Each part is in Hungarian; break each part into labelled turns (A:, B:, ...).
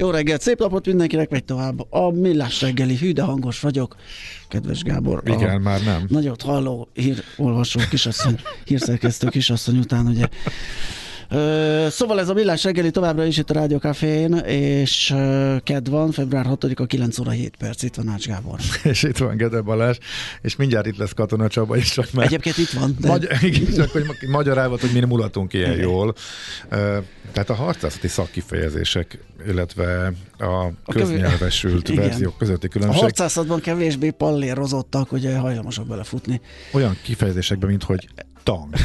A: Jó reggelt, szép napot mindenkinek, megy tovább. A millás reggeli, hű, de hangos vagyok. Kedves Gábor.
B: Igen, a már nem.
A: Nagyot halló hírolvasó kisasszony, hírszerkesztő kisasszony után, ugye szóval ez a Millás reggeli továbbra is itt a Rádió Cafén, és ked van, február 6-a 9 óra 7 perc, itt van Ács Gábor.
B: és itt van Gede Balázs, és mindjárt itt lesz Katona Csaba is, csak
A: már... Egyébként itt van.
B: De... Magy- igen, csak hogy magyarávat, hogy mi mulatunk ilyen jól. Tehát a harcászati szakkifejezések, illetve a, a köznyelvesült kevés... verziók közötti különbség.
A: A harcászatban kevésbé pallérozottak, ugye hajlamosak belefutni.
B: Olyan kifejezésekben, mint hogy tank.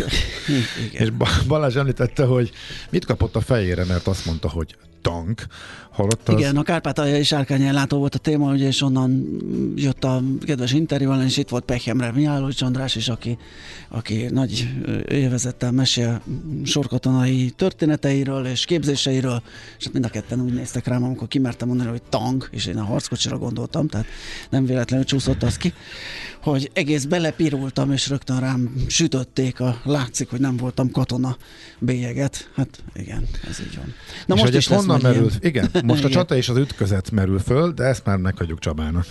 B: És Balázs említette, hogy mit kapott a fejére, mert azt mondta, hogy tank.
A: Halott az... Igen, a Kárpátaljai sárkányellátó volt a téma, ugye, és onnan jött a kedves interjú, és itt volt Pechemre Mihálovics András is, aki, aki nagy élvezettel mesél sorkatonai történeteiről és képzéseiről, és hát mind a ketten úgy néztek rám, amikor kimertem mondani, hogy tank, és én a harckocsira gondoltam, tehát nem véletlenül csúszott az ki, hogy egész belepirultam, és rögtön rám sütötték a látszik, hogy nem voltam katona bélyeget. Hát igen, ez így van.
B: Na és most is honnan merül? Igen, most a csata és az ütközet merül föl, de ezt már meghagyjuk Csabának.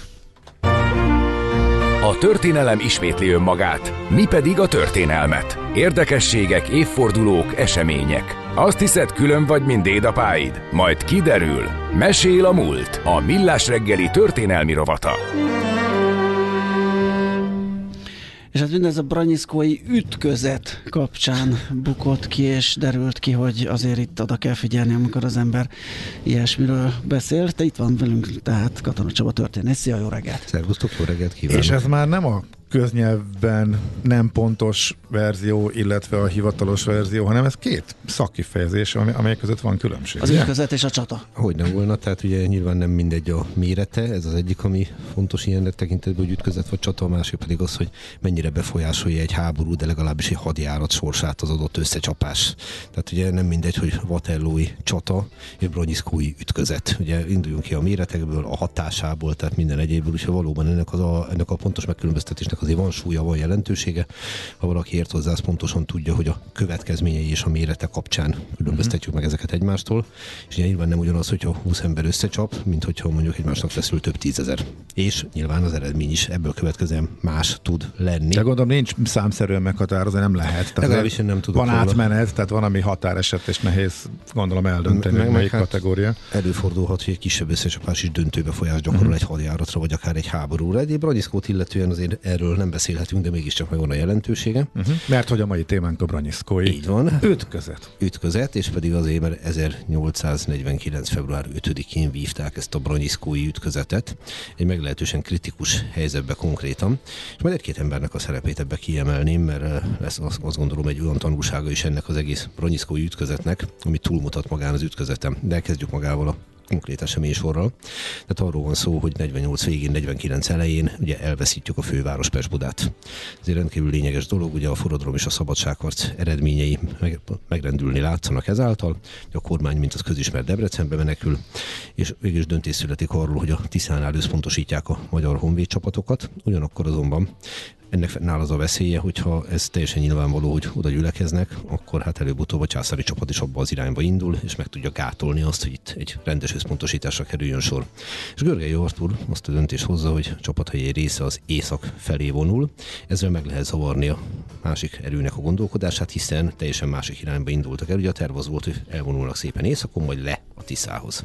C: A történelem ismétli önmagát, mi pedig a történelmet. Érdekességek, évfordulók, események. Azt hiszed, külön vagy, mint dédapáid? Majd kiderül. Mesél a múlt. A Millás reggeli történelmi rovata.
A: És hát mindez a Branyiszkói ütközet kapcsán bukott ki, és derült ki, hogy azért itt oda kell figyelni, amikor az ember ilyesmiről beszél. Te itt van velünk, tehát Katona Csaba történész. Szia, jó reggelt!
D: Szervusztok, jó reggelt kívánok!
B: És ez már nem a köznyelvben nem pontos verzió, illetve a hivatalos verzió, hanem ez két szakkifejezés, amely között van különbség.
A: Az ütközet és a csata.
D: Hogy nem volna, tehát ugye nyilván nem mindegy a mérete, ez az egyik, ami fontos ilyen tekintetben, hogy ütközet vagy csata, a másik pedig az, hogy mennyire befolyásolja egy háború, de legalábbis egy hadjárat sorsát az adott összecsapás. Tehát ugye nem mindegy, hogy Vatellói csata, és Bronyiszkói ütközet. Ugye induljunk ki a méretekből, a hatásából, tehát minden egyéből, úgyhogy valóban ennek, az a, ennek a pontos megkülönböztetésnek azért van súlya, van jelentősége. Ha valaki ért hozzá, az pontosan tudja, hogy a következményei és a mérete kapcsán különböztetjük uh-huh. meg ezeket egymástól. És ugye nyilván nem ugyanaz, hogyha 20 ember összecsap, mint hogyha mondjuk egymásnak feszül több tízezer. És nyilván az eredmény is ebből következően más tud lenni.
B: De gondolom nincs számszerűen meghatározva, nem lehet.
D: Legalábbis én nem tudok.
B: Van róla. átmenet, tehát van, ami határeset, és nehéz gondolom eldönteni, meg, melyik hát kategória.
D: Előfordulhat, hogy egy kisebb összecsapás is döntőbe folyás gyakorol uh-huh. egy hadjáratra, vagy akár egy háborúra. Egy Bradiszkót illetően azért erről erről nem beszélhetünk, de mégiscsak megvan a jelentősége.
B: Uh-huh. Mert hogy a mai témánk a Branyiszkói.
D: Így van.
B: Ütközet.
D: Ütközet, és pedig azért, mert 1849. február 5-én vívták ezt a Branyiszkói ütközetet, egy meglehetősen kritikus helyzetbe konkrétan. És majd egy-két embernek a szerepét ebbe kiemelném, mert lesz azt, azt gondolom egy olyan tanulsága is ennek az egész Branyiszkói ütközetnek, ami túlmutat magán az ütközetem. De elkezdjük magával a konkrét eseménysorral. Tehát arról van szó, hogy 48 végén, 49 elején ugye elveszítjük a főváros Pesbudát. Ez egy rendkívül lényeges dolog, ugye a forradalom és a szabadságharc eredményei meg, megrendülni látszanak ezáltal. A kormány, mint az közismert Debrecenbe menekül, és végül döntés születik arról, hogy a Tiszánál összpontosítják a magyar honvéd csapatokat. Ugyanakkor azonban ennek nál az a veszélye, hogyha ez teljesen nyilvánvaló, hogy oda gyülekeznek, akkor hát előbb-utóbb a császári csapat is abba az irányba indul, és meg tudja gátolni azt, hogy itt egy rendes összpontosításra kerüljön sor. És Görgei Artur azt a döntés hozza, hogy a csapathely része az észak felé vonul, ezzel meg lehet zavarni a másik erőnek a gondolkodását, hiszen teljesen másik irányba indultak el. Ugye a terv az volt, hogy elvonulnak szépen északon, majd le a Tiszához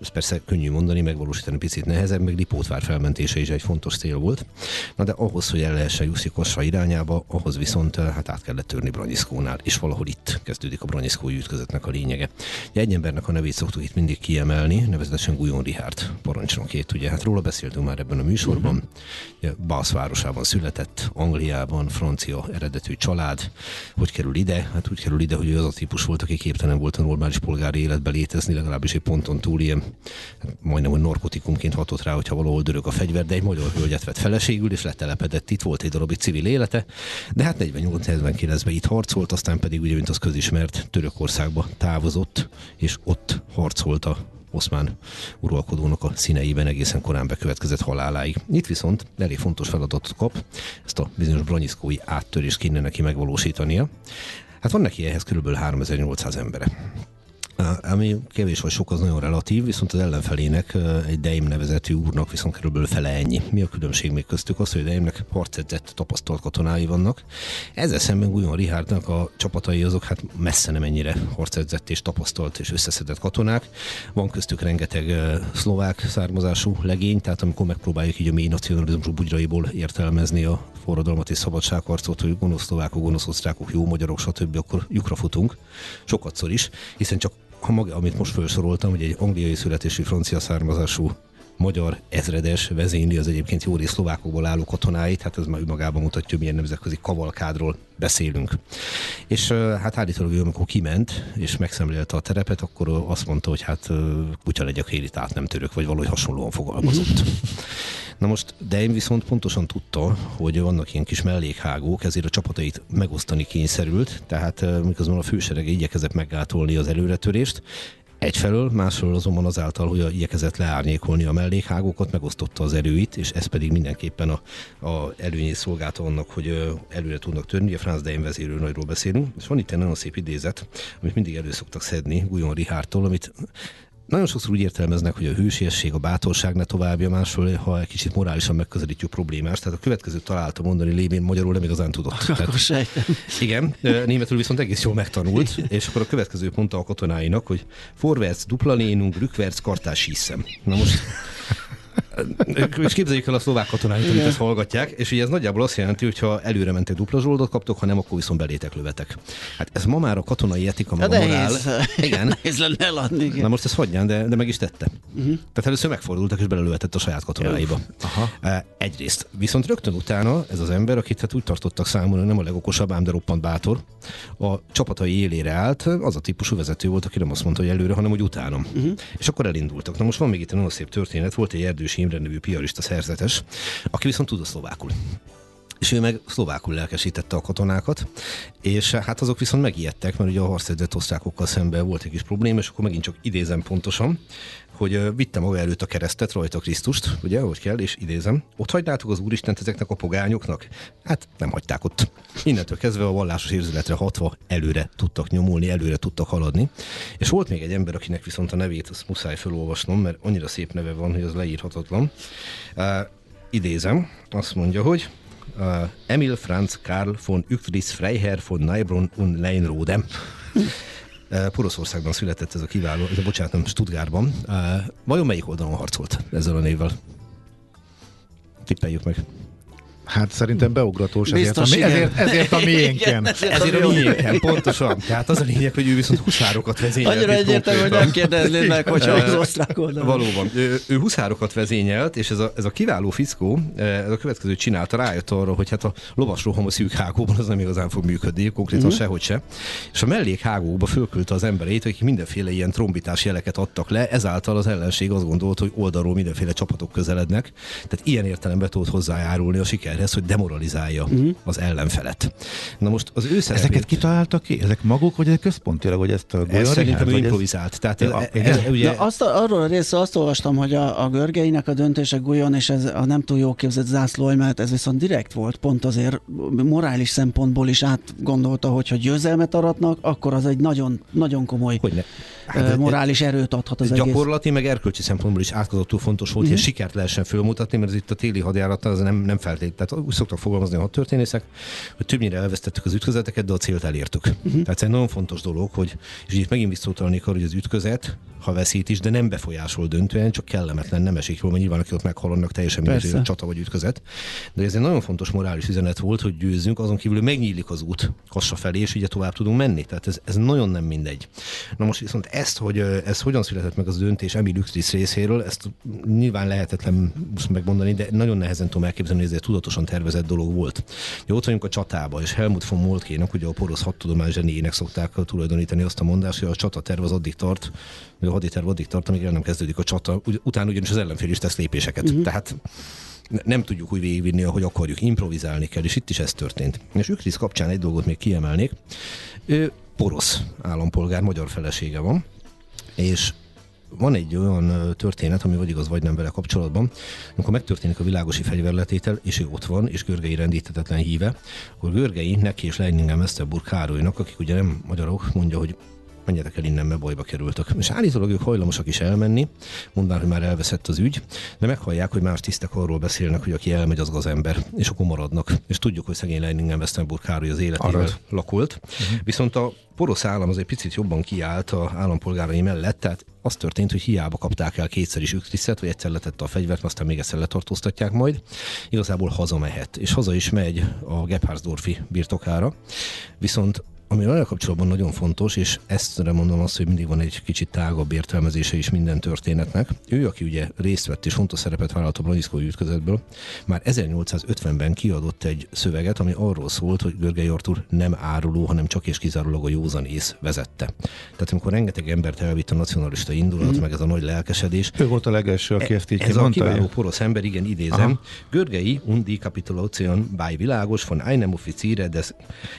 D: ez persze könnyű mondani, megvalósítani picit nehezebb, meg Lipótvár felmentése is egy fontos cél volt. Na de ahhoz, hogy el lehessen juszni Kosra irányába, ahhoz viszont eh, hát át kellett törni Branyiszkónál, és valahol itt kezdődik a Branyiszkói ütközetnek a lényege. Egy embernek a nevét szoktuk itt mindig kiemelni, nevezetesen Guyon Richard parancsnokét, ugye hát róla beszéltünk már ebben a műsorban. Uh-huh. Ugye, Bath városában született, Angliában, francia eredetű család. Hogy kerül ide? Hát úgy kerül ide, hogy ő az a típus volt, aki képtelen volt a normális polgári életbe létezni, legalábbis egy ponton túl ilyen majdnem, hogy narkotikumként hatott rá, hogyha valahol dörög a fegyver, de egy magyar hölgyet vett feleségül, és letelepedett itt, volt egy darabig civil élete, de hát 48-49-ben itt harcolt, aztán pedig ugye, mint az közismert, Törökországba távozott, és ott harcolt a oszmán uralkodónak a színeiben egészen korán bekövetkezett haláláig. Itt viszont elég fontos feladatot kap, ezt a bizonyos branyiszkói áttörést kéne neki megvalósítania. Hát van neki ehhez kb. 3800 embere Ami kevés vagy sok, az nagyon relatív, viszont az ellenfelének egy Deim nevezetű úrnak viszont körülbelül fele ennyi. Mi a különbség még köztük? Az, hogy Deimnek harcedzett tapasztalt katonái vannak. Ezzel szemben Guyon Richardnak a csapatai azok hát messze nem ennyire harcedzett és tapasztalt és összeszedett katonák. Van köztük rengeteg szlovák származású legény, tehát amikor megpróbáljuk így a mély nacionalizmus bugyraiból értelmezni a forradalmat és szabadságharcot, hogy gonosz szlovákok, gonosz osztrákok, jó magyarok, stb., akkor lyukra futunk. Sokatszor is, hiszen csak ha maga, amit most felsoroltam, hogy egy angliai születésű francia származású magyar ezredes vezényli az egyébként jó rész szlovákokból álló katonáit, hát ez már magában mutatja, milyen nemzetközi kavalkádról beszélünk. És hát állítólag ő, amikor kiment, és megszemlélte a terepet, akkor azt mondta, hogy hát kutya legyek élit át nem török, vagy valahogy hasonlóan fogalmazott. Na most, de én viszont pontosan tudta, hogy vannak ilyen kis mellékhágók, ezért a csapatait megosztani kényszerült, tehát miközben a főserege igyekezett meggátolni az előretörést, Egyfelől, másfelől azonban azáltal, hogy igyekezett leárnyékolni a mellékhágókat, megosztotta az erőit, és ez pedig mindenképpen a, a előnyét szolgálta annak, hogy előre tudnak törni. A Franz Dein vezérő nagyról beszélünk. És van itt egy nagyon szép idézet, amit mindig elő szoktak szedni Guyon Richardtól, amit nagyon sokszor úgy értelmeznek, hogy a hősiesség, a bátorság ne továbbja, másról, ha egy kicsit morálisan megközelítjük problémás. Tehát a következőt találta mondani lévén magyarul nem igazán tudott.
A: Tehát,
D: igen, németül viszont egész jól megtanult, és akkor a következő mondta a katonáinak, hogy forwärts dupla lénunk, rückwärts kartás hiszem. Na most és képzeljük el a szlovák katonáit, amit ezt hallgatják, és ugye ez nagyjából azt jelenti, hogy ha előre mentek dupla zsoldot kaptok, ha nem, akkor viszont belétek lövetek. Hát ez ma már a katonai etika, meg a morál.
A: Igen. Nehéz lenne eladni. Igen.
D: Na most ez hagyján, de, de meg is tette. Uh-huh. Tehát először megfordultak és belelőhetett a saját katonáiba. Aha. Egyrészt. Viszont rögtön utána ez az ember, akit hát úgy tartottak számon, nem a legokosabb, ám de roppant bátor, a csapatai élére állt, az a típusú vezető volt, aki nem azt mondta, hogy előre, hanem hogy utána. Uh-huh. És akkor elindultak. Na most van még itt egy nagyon szép történet, volt egy Erdős Imre nevű piarista szerzetes, aki viszont tud a szlovákul és ő meg szlovákul lelkesítette a katonákat, és hát azok viszont megijedtek, mert ugye a harcedzett osztrákokkal szemben volt egy kis probléma, és akkor megint csak idézem pontosan, hogy vitte maga előtt a keresztet, rajta Krisztust, ugye, ahogy kell, és idézem, ott hagynátok az Úristent ezeknek a pogányoknak? Hát nem hagyták ott. Innentől kezdve a vallásos érzületre hatva előre tudtak nyomulni, előre tudtak haladni. És volt még egy ember, akinek viszont a nevét azt muszáj felolvasnom, mert annyira szép neve van, hogy az leírhatatlan. Uh, idézem, azt mondja, hogy uh, Emil Franz Karl von Uchtritz Freiherr von Neibron und Leinrode. Poroszországban született ez a kiváló, a bocsánat, nem Stuttgartban. Vajon melyik oldalon harcolt ezzel a névvel? Tippeljük meg.
B: Hát szerintem beugratós, ezért, a, mi, ezért, ezért a miénken.
D: ezért a miénken, pontosan. Tehát az a lényeg, hogy ő viszont huszárokat vezényelt.
A: Annyira egyértelmű, hogy nem kérdeznéd meg, hogyha az osztrák oldalon.
D: Valóban. Ő, ő huszárokat vezényelt, és ez a, ez a kiváló fiszkó, ez a következő csinálta, rájött arra, hogy hát a lovas roham a szűk hágóban az nem igazán fog működni, konkrétan uh-huh. sehogy se. És a mellék hágóba fölküldte az embereit, akik mindenféle ilyen trombitás jeleket adtak le, ezáltal az ellenség azt gondolt, hogy oldalról mindenféle csapatok közelednek. Tehát ilyen értelemben tudott hozzájárulni a siker ez, hogy demoralizálja uh-huh. az ellenfelet. Na most az ő szerepét...
B: Ezeket kitaláltak ki? Ezek maguk, vagy ezek központilag, hogy ezt a
D: Ez szerintem ő improvizált. Ez... Tehát ja, ez, ez, ugye...
A: De azt, arról a részről azt olvastam, hogy a, a görgeinek a döntése Guyon, és ez a nem túl jó képzett zászló, mert ez viszont direkt volt, pont azért morális szempontból is átgondolta, hogy ha győzelmet aratnak, akkor az egy nagyon, nagyon komoly Hogyne. Hát, morális erőt adhat az
D: Gyakorlati, egész. meg erkölcsi szempontból is átkozottul fontos volt, uh-huh. hogy mhm. sikert lehessen fölmutatni, mert ez itt a téli hadjárattal az nem, nem feltétlenül. Tehát úgy szoktak fogalmazni a történészek, hogy többnyire elvesztettük az ütközeteket, de a célt elértük. Uh-huh. Tehát ez egy nagyon fontos dolog, hogy, és itt megint visszautalnék arra, hogy az ütközet, ha veszít is, de nem befolyásol döntően, csak kellemetlen, nem esik jól, mert nyilván aki ott meghalnak teljesen mindegy, a csata vagy ütközet. De ez egy nagyon fontos morális üzenet volt, hogy győzzünk, azon kívül megnyílik az út Kassa felé, és ugye tovább tudunk menni. Tehát ez, ez nagyon nem mindegy. Na most viszont ezt, hogy ez hogyan született meg az döntés Emil Lüktris részéről, ezt nyilván lehetetlen megmondani, de nagyon nehezen tudom elképzelni, hogy ez egy tudatosan tervezett dolog volt. Ugye ott vagyunk a csatába, és Helmut von Moltkének, ugye a porosz hadtudomány zseniének szokták tulajdonítani azt a mondást, hogy a csata terv az addig tart, hogy a haditerv addig tart, amíg el nem kezdődik a csata, utána ugyanis az ellenfél is tesz lépéseket. Uh-huh. Tehát nem tudjuk úgy végigvinni, ahogy akarjuk, improvizálni kell, és itt is ez történt. És Ükrisz kapcsán egy dolgot még kiemelnék. Ő porosz állampolgár, magyar felesége van, és van egy olyan történet, ami vagy igaz, vagy nem vele kapcsolatban, amikor megtörténik a világosi fegyverletétel, és ő ott van, és Görgei rendítetetlen híve, akkor Görgei neki és Leiningen Westerburg Károlynak, akik ugye nem magyarok, mondja, hogy menjetek el innen, mert bajba kerültök. És állítólag ők hajlamosak is elmenni, mondván, hogy már elveszett az ügy, de meghallják, hogy más tisztek arról beszélnek, hogy aki elmegy, az ember, és akkor maradnak. És tudjuk, hogy szegény Leiningen Westenburg Károly az életével Arad. lakolt. Uh-huh. Viszont a porosz állam az egy picit jobban kiállt a állampolgárai mellett, tehát az történt, hogy hiába kapták el kétszer is Ükriszet, vagy egyszer letette a fegyvert, aztán még egyszer letartóztatják majd. Igazából hazamehet, és haza is megy a Gebhardsdorfi birtokára. Viszont ami olyan kapcsolatban nagyon fontos, és ezt mondom azt, hogy mindig van egy kicsit tágabb értelmezése is minden történetnek. Ő, aki ugye részt vett és fontos szerepet vállalt a Braniszkói ütközetből, már 1850-ben kiadott egy szöveget, ami arról szólt, hogy Görgely Artur nem áruló, hanem csak és kizárólag a józan ész vezette. Tehát amikor rengeteg embert elvitt a nacionalista indulat, mm. meg ez a nagy lelkesedés.
B: Ő volt a legelső, aki ezt így
D: Ez a kiváló porosz ember, igen, idézem. Aha. Görgei undi capitulation by világos von einem Offiziere des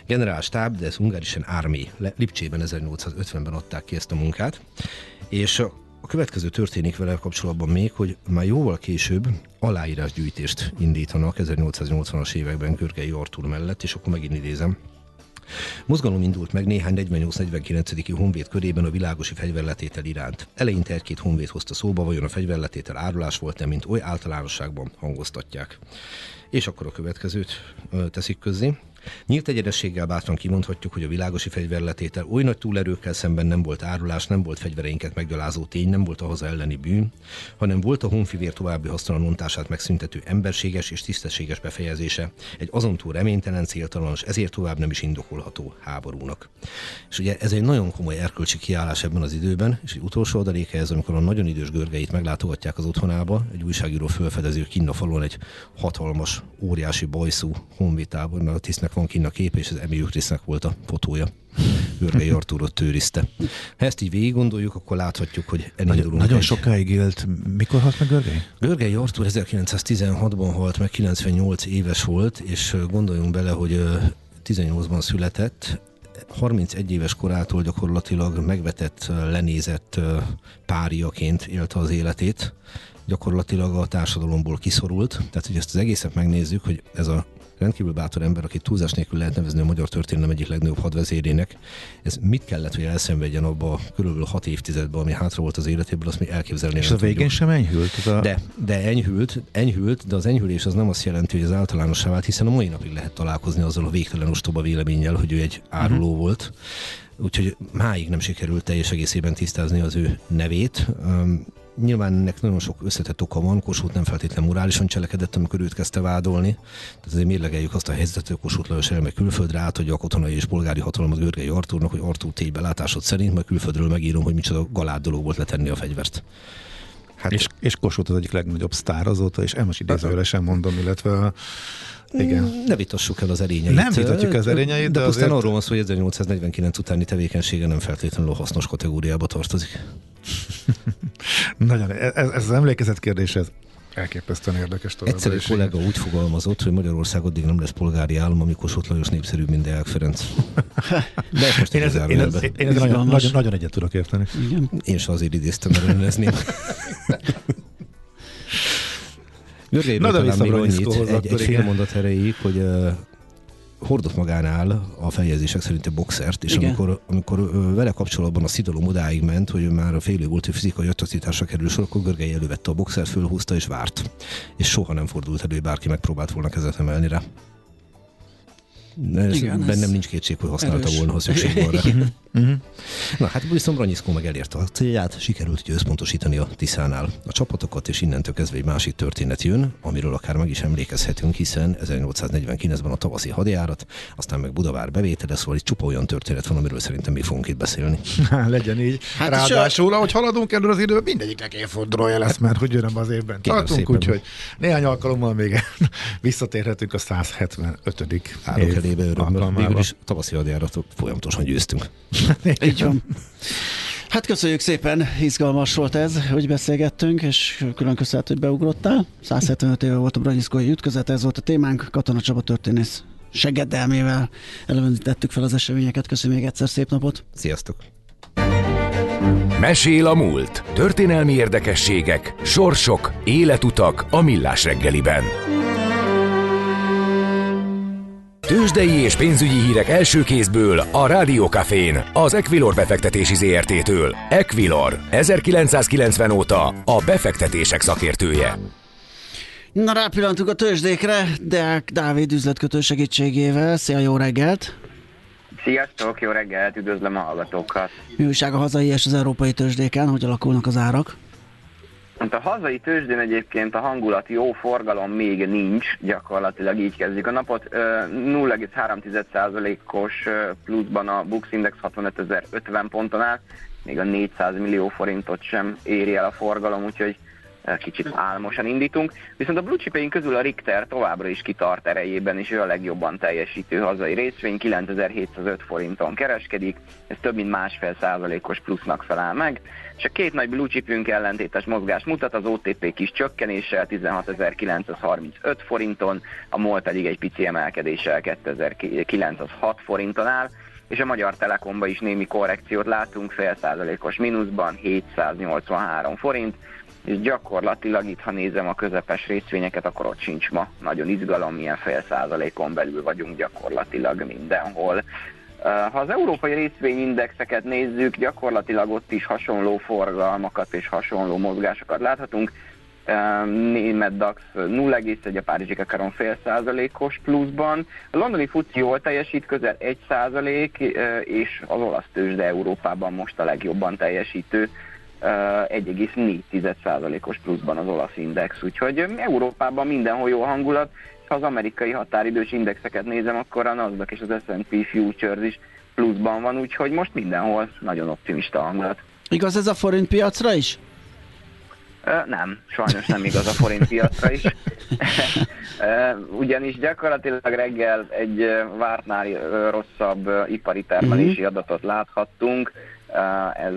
D: Generalstab des Ungar Liberischen Army. Lipcsében 1850-ben adták ki ezt a munkát, és a következő történik vele kapcsolatban még, hogy már jóval később aláírásgyűjtést indítanak 1880-as években Körgei Artur mellett, és akkor megint idézem. Mozgalom indult meg néhány 48-49. honvéd körében a világosi fegyverletétel iránt. Eleinte egy-két honvéd hozta szóba, vajon a fegyverletétel árulás volt-e, mint oly általánosságban hangoztatják. És akkor a következőt teszik közzé. Nyílt egyenességgel bátran kimondhatjuk, hogy a világosi fegyverletétel oly nagy túlerőkkel szemben nem volt árulás, nem volt fegyvereinket meggyalázó tény, nem volt a haza elleni bűn, hanem volt a honfivér további hasznontását megszüntető emberséges és tisztességes befejezése, egy azon túl reménytelen, céltalan, és ezért tovább nem is indokolható háborúnak. És ugye ez egy nagyon komoly erkölcsi kiállás ebben az időben, és egy utolsó adaléke ez, amikor a nagyon idős görgeit meglátogatják az otthonába, egy újságíró felfedezi, hogy kinn a falon egy hatalmas, óriási bajszú honvétáborban, a tisztnek Krisznek van kinn a kép, és az Emi Krisznek volt a fotója. Görgei Artúrot tőrizte. Ha ezt így végig gondoljuk, akkor láthatjuk, hogy
B: Nagyon, nagyon egy... sokáig élt. Mikor halt meg Görgei?
D: Görgei Artúr 1916-ban halt meg, 98 éves volt, és gondoljunk bele, hogy 18-ban született, 31 éves korától gyakorlatilag megvetett, lenézett páriaként élte az életét, gyakorlatilag a társadalomból kiszorult. Tehát, hogy ezt az egészet megnézzük, hogy ez a rendkívül bátor ember, aki túlzás nélkül lehet nevezni a magyar történelem egyik legnagyobb hadvezérének. Ez mit kellett, hogy elszenvedjen abba a körülbelül hat évtizedben, ami hátra volt az életéből, azt még elképzelni.
B: És a végén sem enyhült?
D: A... De, de enyhült, enyhült, de az enyhülés az nem azt jelenti, hogy az általánossá vált, hiszen a mai napig lehet találkozni azzal a végtelen ostoba véleménnyel, hogy ő egy áruló uh-huh. volt. Úgyhogy máig nem sikerült teljes egészében tisztázni az ő nevét. Nyilván ennek nagyon sok összetett oka van, Kossuth nem feltétlenül morálisan cselekedett, amikor őt kezdte vádolni. Tehát azért mérlegeljük azt a helyzetet, hogy Kossuth Lajos elmegy külföldre, átadja a katonai és polgári hatalmat Görgei Artúrnak, hogy Artúr tégy belátásod szerint, majd külföldről megírom, hogy micsoda galád dolog volt letenni a fegyvert.
B: Hát, és, és Kossuth az egyik legnagyobb sztár azóta, és most idézőjelesen mondom, illetve a
D: igen. Mm, ne vitassuk el az erényeit.
B: Nem vitatjuk az erényeit,
D: de, de pusztán azért... arról van szó, hogy 1849 utáni tevékenysége nem feltétlenül hasznos kategóriába tartozik.
B: Nagyon, ez, ez az emlékezet kérdés, ez elképesztően érdekes
D: tovább. Egyszer egy kollega úgy fogalmazott, hogy Magyarország addig nem lesz polgári állam, amikor Kossuth Lajos népszerűbb, mint Deák Ferenc.
B: De most én, ez, én, ez, én, ez nagyon, nagyon, nagyon egyet tudok érteni.
D: Igen. Én sem azért idéztem, mert önnezném. Görgeiről talán még annyit, egy, egy fél mondat erejéig, hogy uh, hordott magánál a feljegyzések szerint a boxert, és amikor, amikor vele kapcsolatban a szidalom odáig ment, hogy már a fél év volt, hogy fizikai atrocitásra kerül sor, akkor Görgei elővette a boxert, fölhúzta és várt. És soha nem fordult elő, hogy bárki megpróbált volna kezet emelni rá. Ez Igen, bennem ez nincs kétség, hogy használta erős. volna, ha szükség van rá. Na hát viszont Branyiszkó meg elérte a célját, sikerült összpontosítani a Tiszánál a csapatokat, és innentől kezdve egy másik történet jön, amiről akár meg is emlékezhetünk, hiszen 1849-ben a tavaszi hadjárat, aztán meg Budavár bevétele, szóval egy csupa olyan történet van, amiről szerintem mi fogunk itt beszélni.
B: Há, legyen így. Hát Ráadásul, ahogy haladunk előre az idő, mindegyiknek évfordulója lesz, mert hogy jön az évben Kérem tartunk, úgyhogy néhány alkalommal még visszatérhetünk a 175.
D: Állok elébe örömmel. Végül is tavaszi hadjáratot folyamatosan győztünk.
A: Így van. Hát köszönjük szépen, izgalmas volt ez, hogy beszélgettünk, és külön köszönhet, hogy beugrottál. 175 éve volt a Branyiszkói ütközet, ez volt a témánk, Katona Csaba történész segedelmével elevenítettük fel az eseményeket. Köszönjük még egyszer, szép napot!
D: Sziasztok!
C: Mesél a múlt. Történelmi érdekességek, sorsok, életutak a millás reggeliben. Tőzsdei és pénzügyi hírek első kézből a Rádiókafén, az Equilor befektetési ZRT-től. Equilor, 1990 óta a befektetések szakértője.
A: Na rápillantunk a tőzsdékre, de Dávid üzletkötő segítségével. Szia, jó reggelt!
E: Sziasztok, jó reggelt, üdvözlöm a hallgatókat!
A: Mi újság a hazai és az európai tőzsdéken, hogy alakulnak az árak?
E: Hát a hazai tőzsdén egyébként a hangulat jó forgalom még nincs, gyakorlatilag így kezdik a napot. 0,3%-os pluszban a Bux Index 65.050 ponton áll, még a 400 millió forintot sem éri el a forgalom, úgyhogy kicsit álmosan indítunk. Viszont a blue közül a Richter továbbra is kitart erejében, és ő a legjobban teljesítő hazai részvény, 9705 forinton kereskedik, ez több mint másfél százalékos plusznak felel meg, és a két nagy blue chipünk ellentétes mozgást mutat, az OTP kis csökkenéssel 16.935 forinton, a MOL pedig egy pici emelkedéssel 2906 forinton áll, és a Magyar Telekomba is némi korrekciót látunk, fél százalékos mínuszban 783 forint, és gyakorlatilag itt, ha nézem a közepes részvényeket, akkor ott sincs ma nagyon izgalom, milyen fél százalékon belül vagyunk gyakorlatilag mindenhol. Ha az európai részvényindexeket nézzük, gyakorlatilag ott is hasonló forgalmakat és hasonló mozgásokat láthatunk. Német DAX 0,1, a Párizsi Kakaron fél százalékos pluszban. A londoni FUCI jól teljesít, közel 1 százalék, és az olasz tőzsde Európában most a legjobban teljesítő 1,4%-os pluszban az olasz index, úgyhogy Európában mindenhol jó hangulat, ha az amerikai határidős indexeket nézem, akkor a Nasdaq és az S&P Futures is pluszban van, úgyhogy most mindenhol nagyon optimista hangulat.
A: Igaz ez a forint piacra is?
E: Nem, sajnos nem igaz a forint piacra is. Ugyanis gyakorlatilag reggel egy vártnál rosszabb ipari termelési mhm. adatot láthattunk, ez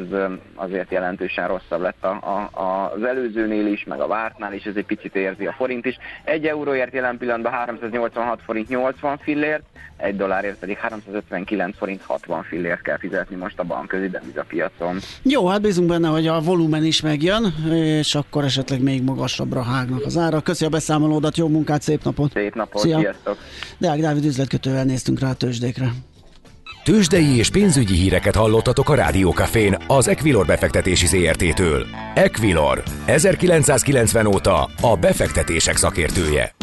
E: azért jelentősen rosszabb lett a, a, az előzőnél is, meg a vártnál is, ez egy picit érzi a forint is. Egy euróért jelen pillanatban 386 forint 80 fillért, egy dollárért pedig 359 forint 60 fillért kell fizetni most a bankközi piacon.
A: Jó, hát bízunk benne, hogy a volumen is megjön, és akkor esetleg még magasabbra hágnak az ára. Köszi a beszámolódat, jó munkát, szép napot!
E: Szép napot, Szia. sziasztok!
A: Deák Dávid üzletkötővel néztünk rá a tőzsdékre.
C: Tőzsdei és pénzügyi híreket hallottatok a Rádiókafén az Equilor befektetési ZRT-től. Equilor, 1990 óta a befektetések szakértője.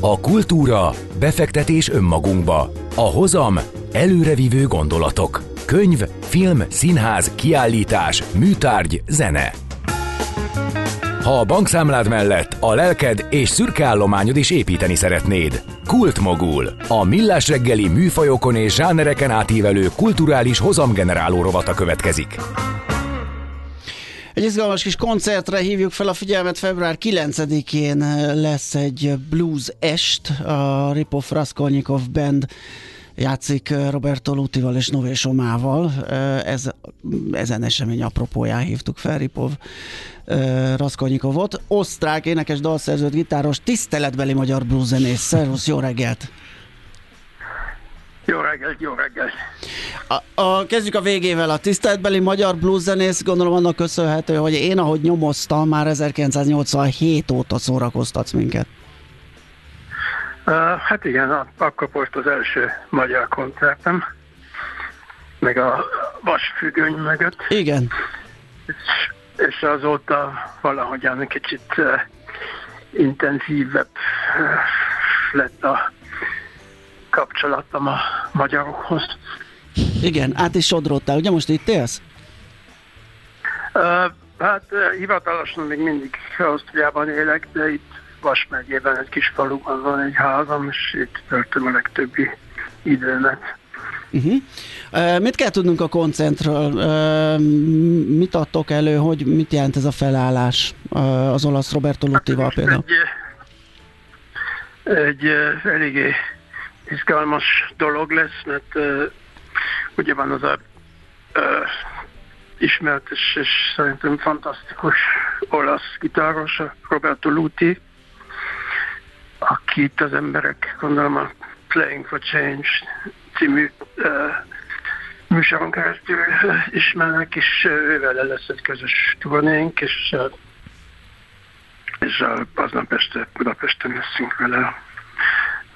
C: A kultúra, befektetés önmagunkba, a hozam, előrevívő gondolatok, könyv, film, színház, kiállítás, műtárgy, zene. Ha a bankszámlád mellett a lelked és szürke állományod is építeni szeretnéd. Kultmogul. A millás reggeli műfajokon és zsánereken átívelő kulturális hozamgeneráló rovata következik.
A: Egy izgalmas kis koncertre hívjuk fel a figyelmet, február 9-én lesz egy blues est, a Ripoff Raskolnikov Band játszik Roberto Lutival és Nové Somával. Ez, ezen esemény apropóján hívtuk fel Ripov Raskolnikovot. Osztrák, énekes, dalszerzőt, gitáros, tiszteletbeli magyar blueszenész. Szervusz, jó reggelt!
F: Jó reggelt, jó reggelt!
A: A, a, kezdjük a végével. A tiszteletbeli magyar blueszenész gondolom annak köszönhető, hogy én ahogy nyomoztam, már 1987 óta szórakoztatsz minket.
F: Hát igen, akkor volt az első magyar koncertem, meg a vasfüggöny mögött.
A: Igen.
F: És, és azóta valahogyan kicsit uh, intenzívebb uh, lett a kapcsolatom a magyarokhoz.
A: Igen, át is sodrottál. Ugye most itt élsz?
F: Uh, hát uh, hivatalosan még mindig Ausztriában élek, de itt Vas megyében egy kis faluban van egy házam, és itt töltöm a legtöbbi időmet.
A: Uh-huh. Uh, mit kell tudnunk a koncertről? Uh, mit adtok elő, hogy mit jelent ez a felállás uh, az olasz Roberto Luttival hát, például?
F: Egy, egy eléggé izgalmas dolog lesz, mert uh, ugye van az a uh, ismert és, és szerintem fantasztikus olasz gitáros, Roberto Luti, akit az emberek gondolom a Playing for Change című uh, műsoron keresztül ismernek, és ővel lesz egy közös turnénk, és, és aznap este Budapesten leszünk vele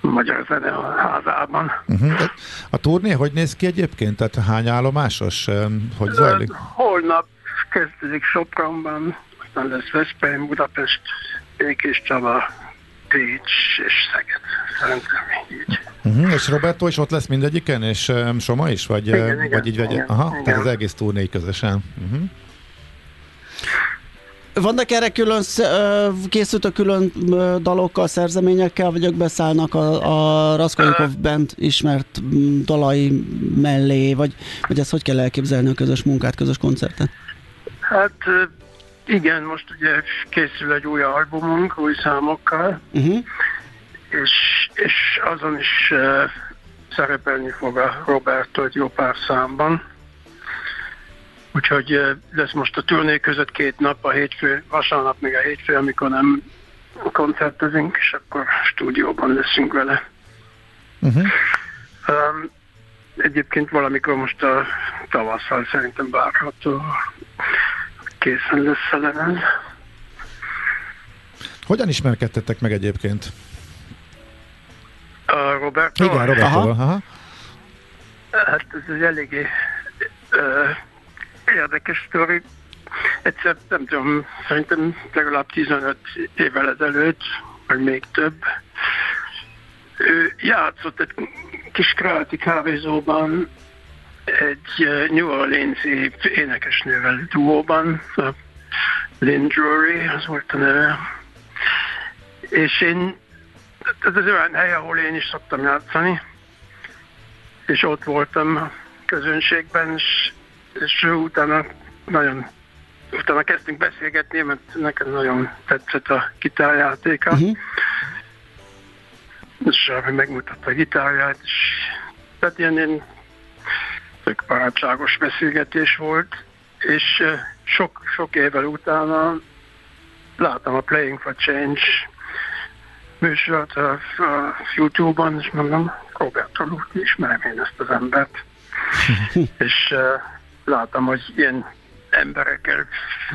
F: magyar zene a házában.
B: Uh-huh. A turné hogy néz ki egyébként? Tehát hány állomásos? Hogy zajlik?
F: Holnap kezdődik Sopronban, aztán lesz Veszprém, Budapest, Békés Csaba, Pécs és Szeged. Szerintem így.
B: Uh-huh. És Roberto is ott lesz mindegyiken, és um, Soma is? Vagy,
F: igen,
B: vagy
F: igen,
B: így vegye?
F: igen,
B: Aha,
F: igen.
B: tehát az egész turné közösen. Uh-huh.
A: Vannak erre külön, készült a külön dalokkal, szerzeményekkel, vagy ők beszállnak a, a Raskolnikov Band ismert dalai mellé, vagy, vagy ezt hogy kell elképzelni a közös munkát, közös koncertet?
F: Hát igen, most ugye készül egy új albumunk, új számokkal,
A: uh-huh.
F: és, és azon is uh, szerepelni fog a Roberto egy jó pár számban. Úgyhogy uh, lesz most a turné között két nap, a hétfő, vasárnap még a hétfő, amikor nem koncertezünk, és akkor stúdióban leszünk vele.
B: Uh-huh.
F: Um, egyébként valamikor most a tavasszal szerintem várható készen lesz a lemez.
B: Hogyan ismerkedtetek meg egyébként?
F: A Roberto?
B: Igen, Roberto. Aha. Aha.
F: Hát ez egy eléggé uh, érdekes sztori. Egyszer, nem tudom, szerintem legalább 15 évvel ezelőtt, vagy még több, ő játszott egy kis kreatív kávézóban egy New Orleans-i énekesnővel duóban, a Lynn Drury, az volt a neve. És én, ez az olyan hely, ahol én is szoktam játszani, és ott voltam a közönségben, és, és utána nagyon utána kezdtünk beszélgetni, mert nekem nagyon tetszett a gitárjátéka. Uh-huh. És megmutatta a gitárját, és tehát ilyen, ilyen tök barátságos beszélgetés volt, és sok, sok évvel utána láttam a Playing for Change műsort a, a YouTube-on, és mondom, Roberto Luti, ismerem én ezt az embert. és uh, láttam, hogy ilyen emberekkel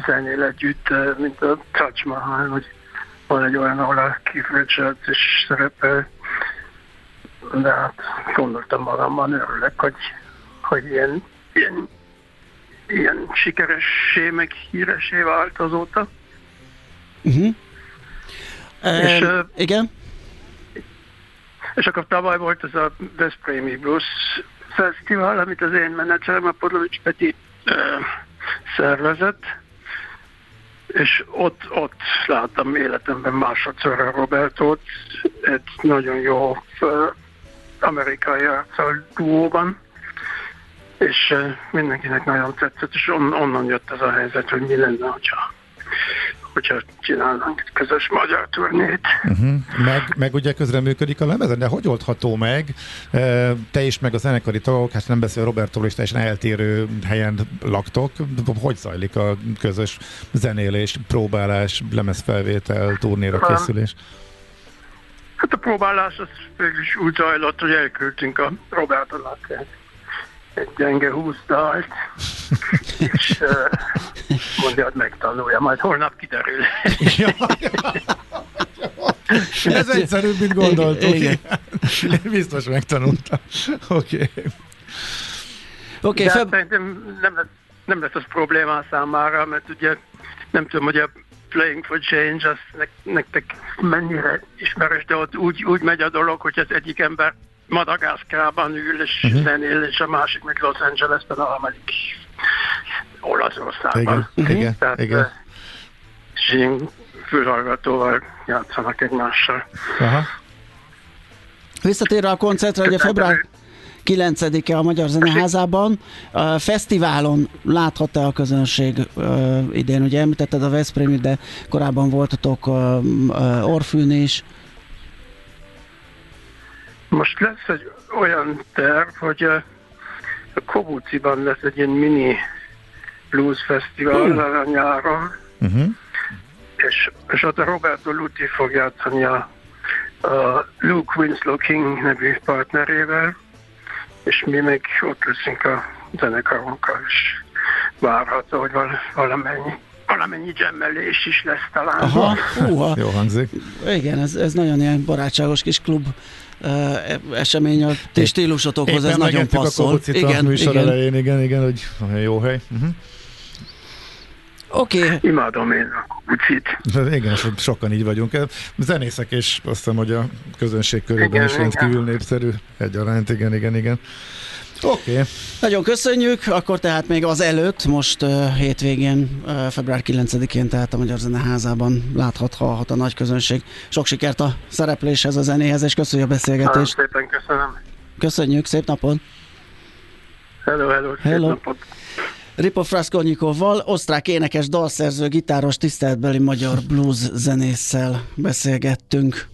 F: zenél együtt, uh, mint a Taj Mahal, hogy van egy olyan, ahol a Keith Richards is szerepel. De hát gondoltam magamban, örülök, hogy hogy ilyen, ilyen, ilyen sikeressé, meg híresé vált azóta.
A: Uh-huh.
F: És,
A: uh, igen?
F: És akkor tavaly volt ez a Veszprémi Blues Fesztivál, amit az én menedzserem, a Podlovics Peti uh, szervezett, és ott, ott láttam életemben a Robertot, egy nagyon jó uh, amerikai arccal duóban, és mindenkinek nagyon tetszett, és on, onnan jött ez a helyzet, hogy mi lenne, hogyha, hogyha csinálnánk egy közös magyar turnét.
B: Uh-huh. Meg, meg ugye közreműködik a lemezen, de hogy oldható meg? Te is, meg a zenekari tagok, hát nem beszél Robertról is, teljesen eltérő helyen laktok. Hogy zajlik a közös zenélés, próbálás, lemezfelvétel, turnéra készülés?
F: Hát a próbálás az végül is úgy zajlott, hogy elküldtünk a Robertonak egy gyenge húsz dalt, és uh, mondja, hogy megtanulja, majd holnap kiderül.
B: Ez egyszerűbb, mint gondoltuk. Igen. Igen. Biztos megtanulta. Oké. Okay.
A: Okay,
F: fel... szerintem nem lesz, nem lesz az probléma számára, mert ugye nem tudom, hogy a Playing for Change, az ne, nektek mennyire ismeres, de ott úgy, úgy megy a dolog, hogy az egyik ember Madagaszkában ül és uh-huh. zenél, és a másik meg Los Angelesben, a harmadik Olaszországban.
B: Igen, igen, Tehát, igen.
F: És én fülhallgatóval játszanak egymással.
B: Aha.
A: Visszatérve a koncertre, ugye február 9-e a Magyar Zeneházában. A fesztiválon láthatta a közönség uh, idén, ugye említetted a Veszprémi, de korábban voltatok uh, Orfűn is.
F: Most lesz egy olyan terv, hogy a Kobuciban lesz egy ilyen mini blues fesztivál uh. a nyáron, uh-huh. és, és ott a Roberto Luti fog játszani a, a Luke Winslow King nevű partnerével, és mi meg ott leszünk a zenekarunkkal, és várható, hogy valamennyi valamennyi gemmelés is lesz talán.
A: Aha, uha.
B: Jó hangzik.
A: Igen, ez, ez nagyon ilyen barátságos kis klub esemény a ti stílusotokhoz, ez nagyon passzol.
B: A igen, műsor igen. elején, igen, igen, hogy jó hely. Uh-huh.
A: Oké. Okay.
F: Imádom én a kukucit.
B: Igen, sokan így vagyunk. Zenészek és azt hiszem, hogy a közönség körében igen, is rendkívül népszerű egyaránt. Igen, igen, igen. Oké. Okay.
A: Nagyon köszönjük, akkor tehát még az előtt, most uh, hétvégén, uh, február 9-én, tehát a Magyar Zeneházában láthat, hallhat a nagy közönség. Sok sikert a szerepléshez, a zenéhez, és köszönjük a beszélgetést.
F: Nagyon szépen köszönöm.
A: Köszönjük, szép napot!
F: Hello, hello, hello. szép napot!
A: Ripo Fraskolnikovval, osztrák énekes, dalszerző, gitáros, tiszteletbeli magyar blues zenésszel beszélgettünk.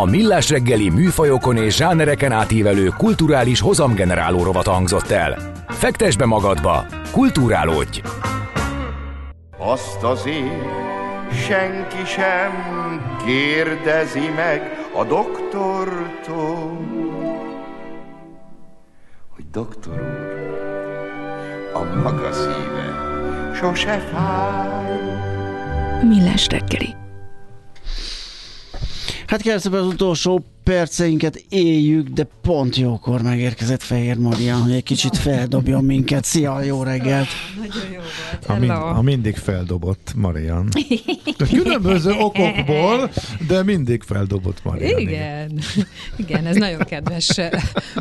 C: A Millás reggeli műfajokon és zsánereken átívelő kulturális hozamgeneráló rovat hangzott el. Fektes be magadba, kulturálódj!
G: Azt azért senki sem kérdezi meg a doktortól, hogy doktor úr, a maga szíve sose fáj.
H: Millás reggeli.
A: Hát kérdezem az utolsó perceinket éljük, de pont jókor megérkezett Fehér Marian, hogy egy kicsit feldobjon minket. Szia, jó reggelt!
H: Nagyon jó volt.
B: Ha, mind, ha mindig feldobott Marian. De különböző okokból, de mindig feldobott Marian.
H: Igen. igen. Igen, ez nagyon kedves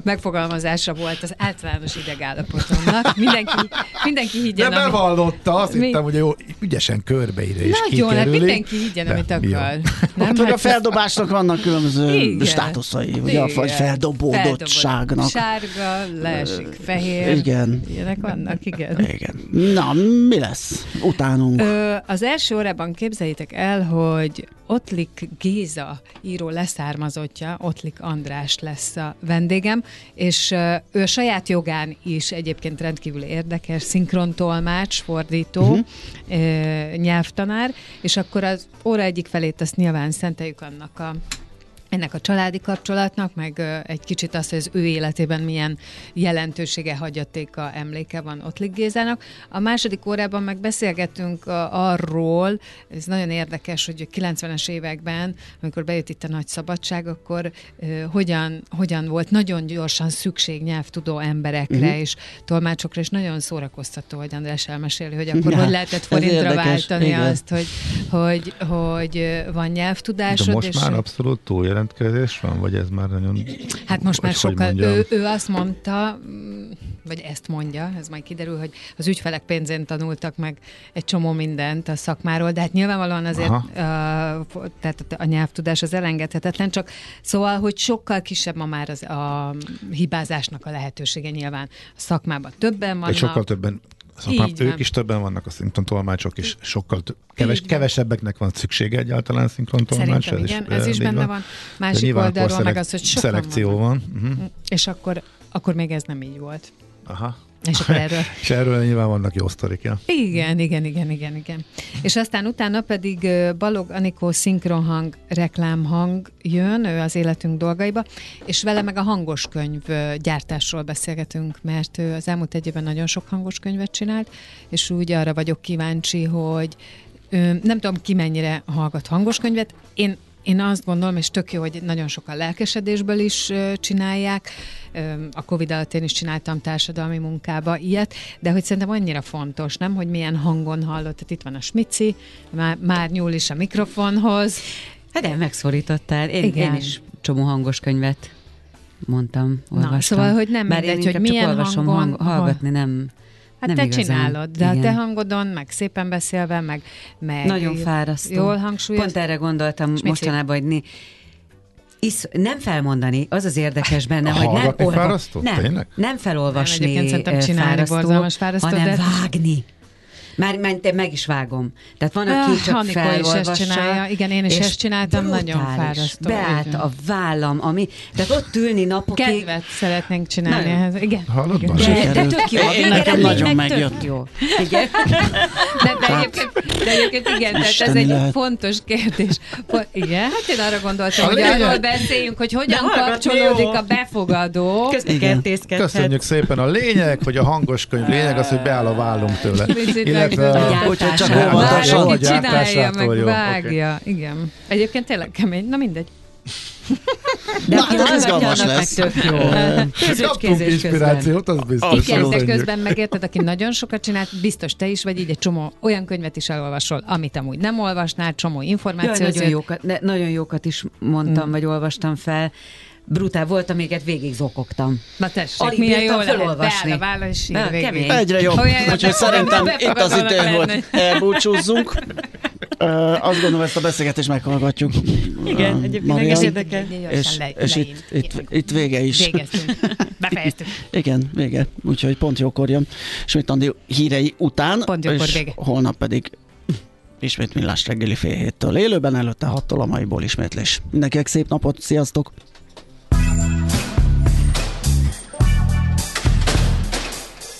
H: megfogalmazása volt az általános idegállapotomnak. Mindenki, mindenki higgyen,
B: De bevallotta, azt mi... hittem, hogy jó, ügyesen körbeírja és
H: Nagyon, hát mindenki higgyen, amit akar.
A: Nem? Ott, hát, a feldobásnak vannak különböző igen státuszai, ugye, vagy feldobódottságnak.
H: Sárga, leesik fehér.
A: Igen.
H: Ilyenek vannak, igen.
A: Igen. Na, mi lesz utánunk?
H: Ö, az első órában képzeljétek el, hogy Ottlik Géza író leszármazottja, Ottlik András lesz a vendégem, és ő a saját jogán is egyébként rendkívül érdekes, szinkrontolmács, fordító, uh-huh. nyelvtanár, és akkor az óra egyik felét azt nyilván szenteljük annak a ennek a családi kapcsolatnak, meg egy kicsit az, hogy az ő életében milyen jelentősége, hagyatéka, emléke van Ottlik Gézának. A második órában meg beszélgettünk arról, ez nagyon érdekes, hogy a 90-es években, amikor bejött itt a nagy szabadság, akkor hogyan, hogyan volt nagyon gyorsan szükség nyelvtudó emberekre uh-huh. és tolmácsokra, és nagyon szórakoztató, hogy András elmeséli, hogy akkor ja, hogy lehetett forintra váltani igen. azt, hogy, hogy, hogy van nyelvtudásod.
B: De most és már abszolút túl jelentkezés van, vagy ez már nagyon...
H: Hát most már sokkal, ő, ő azt mondta, vagy ezt mondja, ez majd kiderül, hogy az ügyfelek pénzén tanultak meg egy csomó mindent a szakmáról, de hát nyilvánvalóan azért uh, tehát a nyelvtudás az elengedhetetlen, csak szóval, hogy sokkal kisebb ma már az, a hibázásnak a lehetősége nyilván a szakmában. Többen vannak. Egy
B: sokkal többen Szóval Így ők is többen vannak a szinkrontolmácsok, és sokkal keves, kevesebbeknek van szüksége egyáltalán szinkrontolmács.
H: Szerintem igen, ez, ez is benne van. van. Másik oldalról meg az, hogy sokan
B: Szelekció van. van. Uh-huh.
H: És akkor, akkor még ez nem így volt.
B: Aha.
H: És akkor erről...
B: és erről nyilván vannak jó sztorik, ja.
H: Igen, igen, igen, igen, igen. És aztán utána pedig Balog Anikó szinkronhang, reklámhang jön, ő az életünk dolgaiba, és vele meg a hangos könyv gyártásról beszélgetünk, mert ő az elmúlt egy évben nagyon sok hangos könyvet csinált, és úgy arra vagyok kíváncsi, hogy nem tudom ki mennyire hallgat hangos könyvet, én én azt gondolom, és tök jó, hogy nagyon sokan lelkesedésből is csinálják. A Covid alatt én is csináltam társadalmi munkába ilyet, de hogy szerintem annyira fontos, nem, hogy milyen hangon hallott. Tehát itt van a smici, már, már nyúl is a mikrofonhoz.
I: Hát de megszorítottál. Én, Igen. én is csomó hangos könyvet mondtam, olvastam. Na,
H: szóval, hogy nem Bár mindegy, hogy milyen olvasom, hangon...
I: Hang, hallgatni nem
H: Hát nem te igazán. csinálod, de Igen. a te hangodon, meg szépen beszélve, meg, meg
I: Nagyon fárasztó.
H: Jól hangsúlyoz.
I: Pont erre gondoltam mostanában, hogy né, Isz, nem felmondani, az az érdekes benne, hogy nem,
B: olva,
I: nem, nem felolvasni
H: nem, csinálni fárasztó, fárasztó,
I: hanem de... vágni. Már, már te meg is vágom. Tehát van, aki ah, csak Hanikó felolvassa. is ezt csinálja.
H: Igen, én is ezt csináltam, nagyon fárasztó.
I: Beállt igen. a vállam, ami, tehát ott ülni napokig.
H: Kedvet szeretnénk csinálni ehhez. Igen.
B: Hallod,
I: de, de, tök jó.
A: Én nekem nagyon megjött.
I: Jó. Igen.
H: De, de egyébként De egyébként igen, tehát ez egy
A: lehet.
H: fontos kérdés. Igen, hát én arra gondoltam,
B: A
H: hogy
B: lényeg-
H: arról beszéljünk, hogy hogyan kapcsolódik
I: jó.
H: a befogadó.
A: Igen.
B: Köszönjük szépen. A lényeg, hogy a hangos könyv lényeg az, hogy beáll a vállunk tőle. Illetve. A,
A: Úgyhogy csak óvatosan.
H: Bárki csinálja, meg
B: jó,
H: vágja. Igen. Egyébként tényleg kemény. Na mindegy.
I: De
A: Na, hát ez izgalmas
I: meg
A: lesz.
I: tök jó. Kézügy
B: Kaptunk inspirációt, az biztos.
H: Igen, de közben megérted, aki nagyon sokat csinált, biztos te is vagy, így egy csomó olyan könyvet is elolvasol, amit amúgy nem olvasnál, csomó
I: Jaj,
H: információ.
I: nagyon, jókat, ne, nagyon jókat is mondtam,
H: Hmm.
I: vagy olvastam fel. Brutál volt, amiket végig zokogtam.
H: Na tessék,
I: Alig
H: milyen
I: bírtam
H: jó lehet.
I: felolvasni.
H: Beáll a válla, és
I: Na,
H: végig.
I: kemény.
A: Egyre jobb.
H: Olyan,
A: Úgyhogy szerintem itt az idő, hogy elbúcsúzzunk. Uh, azt gondolom, ezt a beszélgetést meghallgatjuk.
I: Igen,
A: uh,
I: egyébként
A: Marian,
I: érdekel.
A: És,
H: Le-
A: és itt, itt, itt vége is.
H: Végeztünk. Befejeztük.
A: Igen, vége. Úgyhogy pont jókor jön. Schmidt Andi hírei után.
H: Pont jókor
A: és
H: vége.
A: holnap pedig ismét millás reggeli fél héttől élőben, előtte hattól a maiból ismétlés. Mindenkinek szép napot, sziasztok!